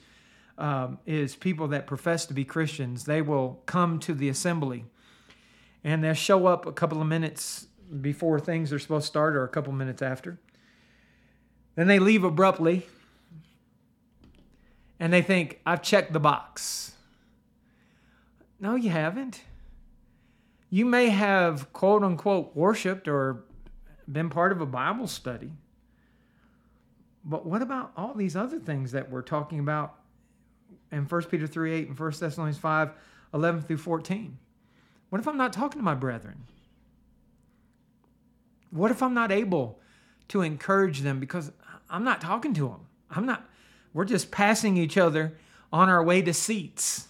um, is people that profess to be Christians, they will come to the assembly and they'll show up a couple of minutes before things are supposed to start or a couple minutes after. Then they leave abruptly and they think, I've checked the box. No, you haven't. You may have quote unquote worshiped or been part of a Bible study. But what about all these other things that we're talking about in 1 Peter 3 8 and 1 Thessalonians 5 11 through 14? What if I'm not talking to my brethren? What if I'm not able to encourage them because I'm not talking to them? I'm not, we're just passing each other on our way to seats.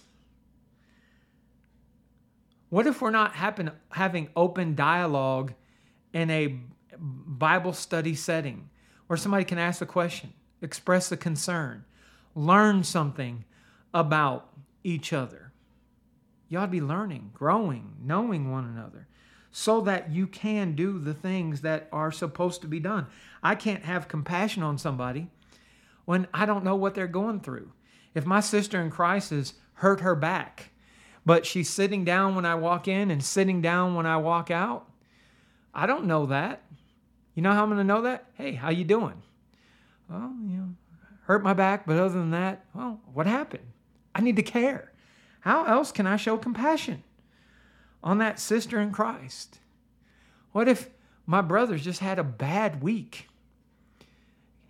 What if we're not happen, having open dialogue in a Bible study setting where somebody can ask a question, express a concern, learn something about each other? You ought to be learning, growing, knowing one another so that you can do the things that are supposed to be done. I can't have compassion on somebody when I don't know what they're going through. If my sister in Christ has hurt her back, but she's sitting down when I walk in and sitting down when I walk out, I don't know that. You know how I'm going to know that? Hey, how you doing? Well, you know, hurt my back, but other than that, well, what happened? I need to care. How else can I show compassion? On that sister in Christ? What if my brother's just had a bad week?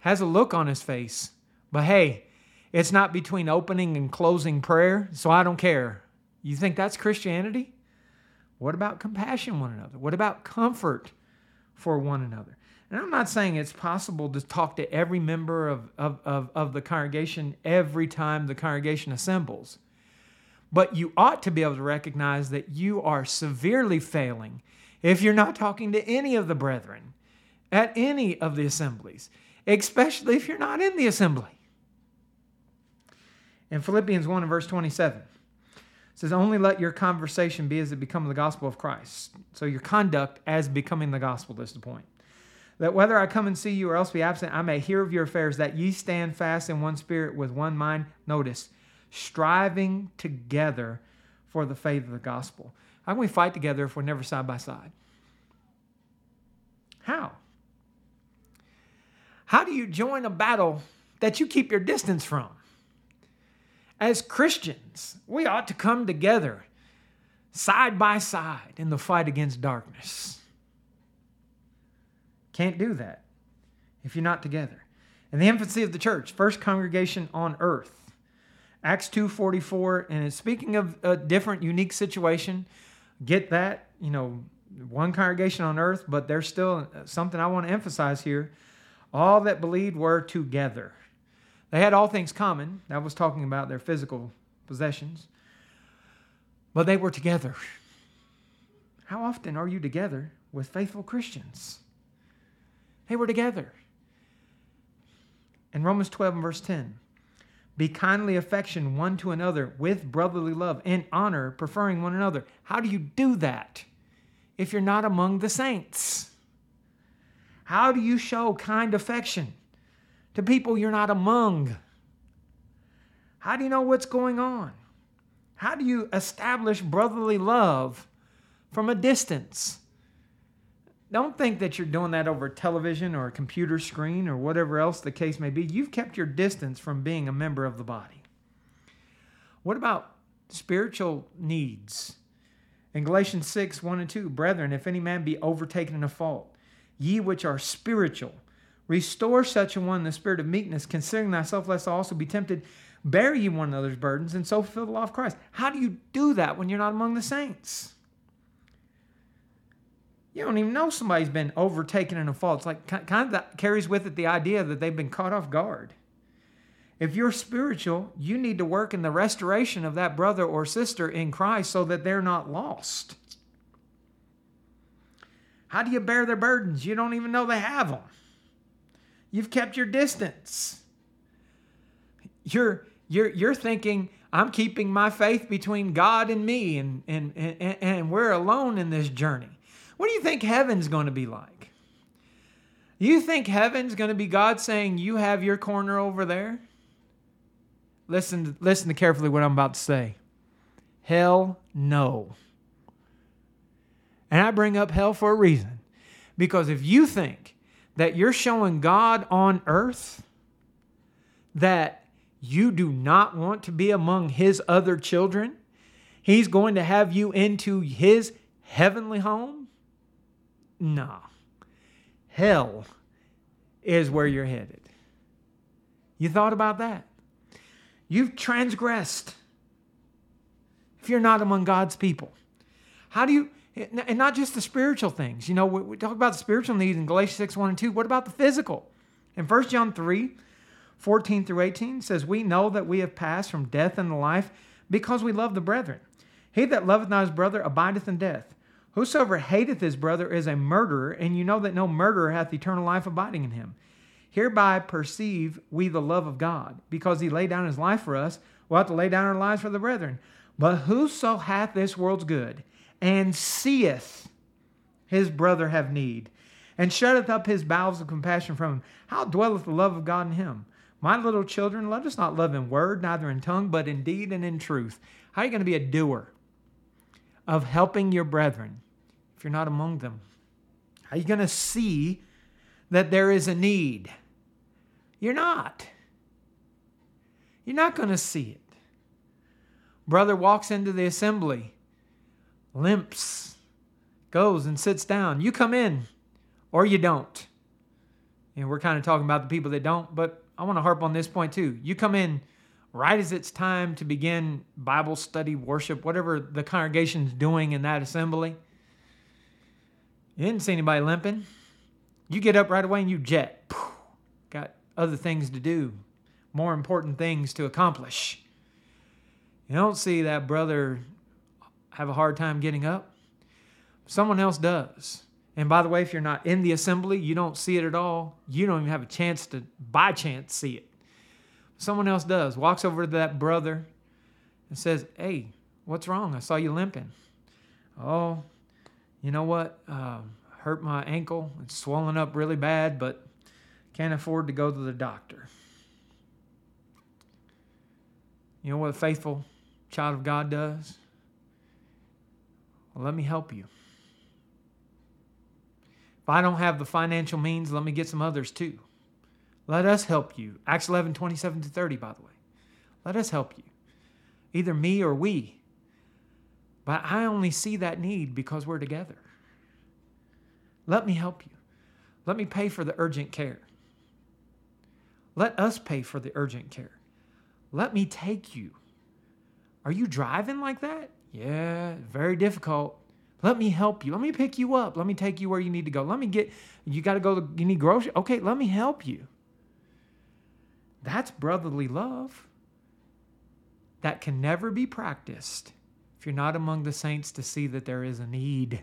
Has a look on his face, but hey, it's not between opening and closing prayer, so I don't care. You think that's Christianity? What about compassion one another? What about comfort for one another? And I'm not saying it's possible to talk to every member of, of, of, of the congregation every time the congregation assembles. But you ought to be able to recognize that you are severely failing if you're not talking to any of the brethren at any of the assemblies, especially if you're not in the assembly. In Philippians 1 and verse 27, it says, Only let your conversation be as it becomes the gospel of Christ. So your conduct as becoming the gospel is the point. That whether I come and see you or else be absent, I may hear of your affairs, that ye stand fast in one spirit with one mind. Notice, striving together for the faith of the gospel. How can we fight together if we're never side by side? How? How do you join a battle that you keep your distance from? As Christians, we ought to come together side by side in the fight against darkness. Can't do that if you're not together. In the infancy of the church, first congregation on earth, Acts 2:44 and it's speaking of a different unique situation. Get that, you know, one congregation on earth, but there's still something I want to emphasize here. All that believed were together. They had all things common. That was talking about their physical possessions. But they were together. How often are you together with faithful Christians? They were together. In Romans 12 and verse 10, be kindly affection one to another with brotherly love and honor, preferring one another. How do you do that if you're not among the saints? How do you show kind affection to people you're not among? How do you know what's going on? How do you establish brotherly love from a distance? Don't think that you're doing that over television or a computer screen or whatever else the case may be. You've kept your distance from being a member of the body. What about spiritual needs? In Galatians 6 1 and 2, brethren, if any man be overtaken in a fault, ye which are spiritual, restore such a one the spirit of meekness, considering thyself lest thou also be tempted. Bear ye one another's burdens, and so fulfill the law of Christ. How do you do that when you're not among the saints? You don't even know somebody's been overtaken in a fault. It's like kind of carries with it the idea that they've been caught off guard. If you're spiritual, you need to work in the restoration of that brother or sister in Christ so that they're not lost. How do you bear their burdens? You don't even know they have them. You've kept your distance. You're, you're, you're thinking, I'm keeping my faith between God and me, and, and, and, and we're alone in this journey. What do you think heaven's going to be like? You think heaven's going to be God saying, You have your corner over there? Listen, listen to carefully what I'm about to say. Hell no. And I bring up hell for a reason. Because if you think that you're showing God on earth that you do not want to be among his other children, he's going to have you into his heavenly home, no. Hell is where you're headed. You thought about that? You've transgressed if you're not among God's people. How do you, and not just the spiritual things, you know, we, talk about the spiritual needs in Galatians 6 1 and 2. What about the physical? In 1 John 3 14 through 18 says, We know that we have passed from death into life because we love the brethren. He that loveth not his brother abideth in death. Whosoever hateth his brother is a murderer, and you know that no murderer hath eternal life abiding in him. Hereby perceive we the love of God, because he laid down his life for us, we'll have to lay down our lives for the brethren. But whoso hath this world's good, and seeth his brother have need, and shutteth up his bowels of compassion from him, how dwelleth the love of God in him? My little children, let us not love in word, neither in tongue, but in deed and in truth. How are you going to be a doer? of helping your brethren you're not among them? How are you going to see that there is a need? You're not. You're not going to see it. Brother walks into the assembly, limps, goes and sits down. You come in or you don't. And we're kind of talking about the people that don't, but I want to harp on this point too. You come in right as it's time to begin Bible study, worship, whatever the congregation's doing in that assembly, you didn't see anybody limping. You get up right away and you jet. Got other things to do, more important things to accomplish. You don't see that brother have a hard time getting up. Someone else does. And by the way, if you're not in the assembly, you don't see it at all. You don't even have a chance to, by chance, see it. Someone else does, walks over to that brother and says, Hey, what's wrong? I saw you limping. Oh, you know what? Uh, hurt my ankle. It's swollen up really bad, but can't afford to go to the doctor. You know what a faithful child of God does? Well, let me help you. If I don't have the financial means, let me get some others too. Let us help you. Acts 11, 27 to 30, by the way. Let us help you. Either me or we. But I only see that need because we're together. Let me help you. Let me pay for the urgent care. Let us pay for the urgent care. Let me take you. Are you driving like that? Yeah, very difficult. Let me help you. Let me pick you up. Let me take you where you need to go. Let me get, you got to go, you need groceries. Okay, let me help you. That's brotherly love that can never be practiced if you're not among the saints to see that there is a need.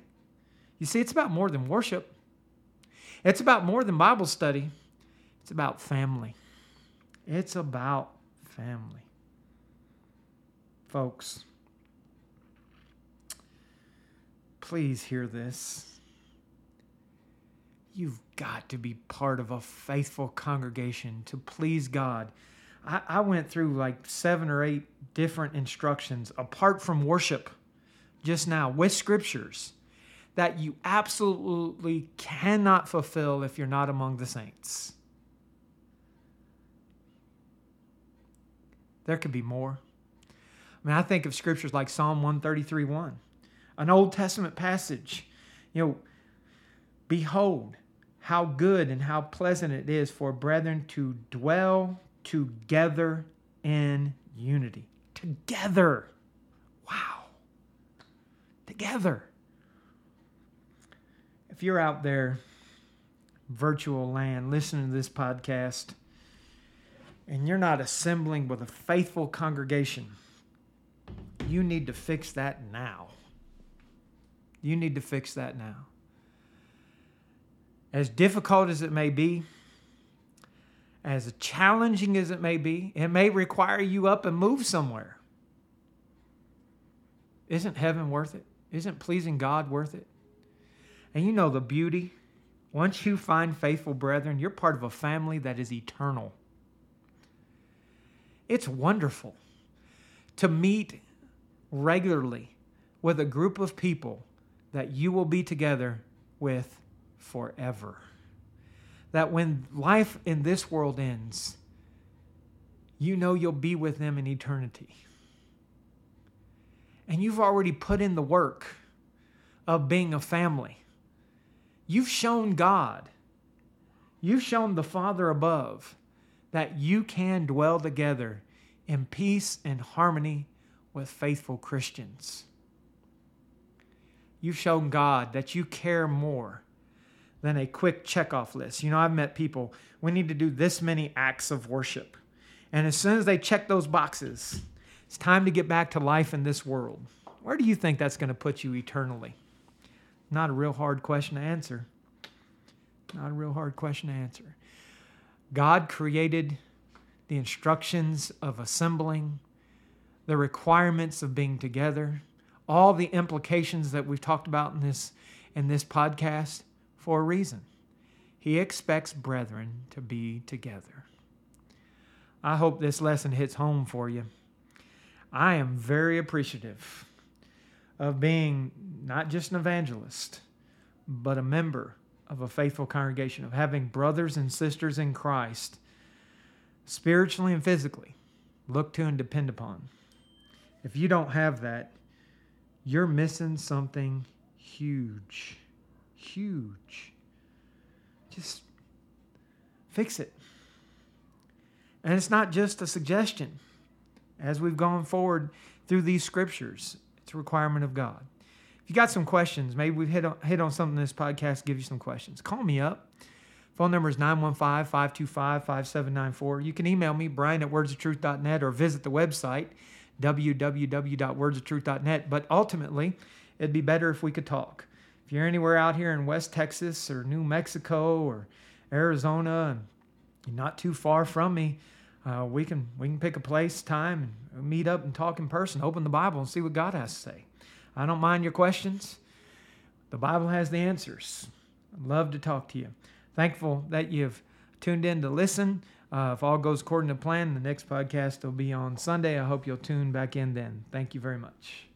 You see, it's about more than worship, it's about more than Bible study, it's about family. It's about family. Folks, please hear this. You've got to be part of a faithful congregation to please God. I, I went through like seven or eight different instructions apart from worship just now with scriptures that you absolutely cannot fulfill if you're not among the saints. There could be more. I mean, I think of scriptures like Psalm 133 1, an Old Testament passage. You know, behold, how good and how pleasant it is for brethren to dwell together in unity. Together. Wow. Together. If you're out there, virtual land, listening to this podcast, and you're not assembling with a faithful congregation, you need to fix that now. You need to fix that now. As difficult as it may be, as challenging as it may be, it may require you up and move somewhere. Isn't heaven worth it? Isn't pleasing God worth it? And you know the beauty. Once you find faithful brethren, you're part of a family that is eternal. It's wonderful to meet regularly with a group of people that you will be together with forever. That when life in this world ends, you know you'll be with them in eternity. And you've already put in the work of being a family. You've shown God, you've shown the Father above that you can dwell together in peace and harmony with faithful Christians. You've shown God that you care more than a quick checkoff list. You know, I've met people, we need to do this many acts of worship. And as soon as they check those boxes, it's time to get back to life in this world. Where do you think that's going to put you eternally? Not a real hard question to answer. Not a real hard question to answer. God created the instructions of assembling, the requirements of being together, all the implications that we've talked about in this in this podcast for a reason. He expects brethren to be together. I hope this lesson hits home for you. I am very appreciative of being not just an evangelist, but a member of a faithful congregation, of having brothers and sisters in Christ, spiritually and physically, look to and depend upon. If you don't have that, you're missing something huge. Huge. Just fix it. And it's not just a suggestion. As we've gone forward through these scriptures, it's a requirement of God If you got some questions, maybe we've hit on, hit on something in this podcast, give you some questions. Call me up. Phone number is 915 525 5794. You can email me, brian at wordsoftruth.net, or visit the website, www.wordsoftruth.net. But ultimately, it'd be better if we could talk. If you're anywhere out here in West Texas or New Mexico or Arizona and you're not too far from me, uh, we can we can pick a place, time, and meet up and talk in person, open the Bible, and see what God has to say. I don't mind your questions. The Bible has the answers. I'd love to talk to you. Thankful that you've tuned in to listen. Uh, if all goes according to plan, the next podcast will be on Sunday. I hope you'll tune back in then. Thank you very much.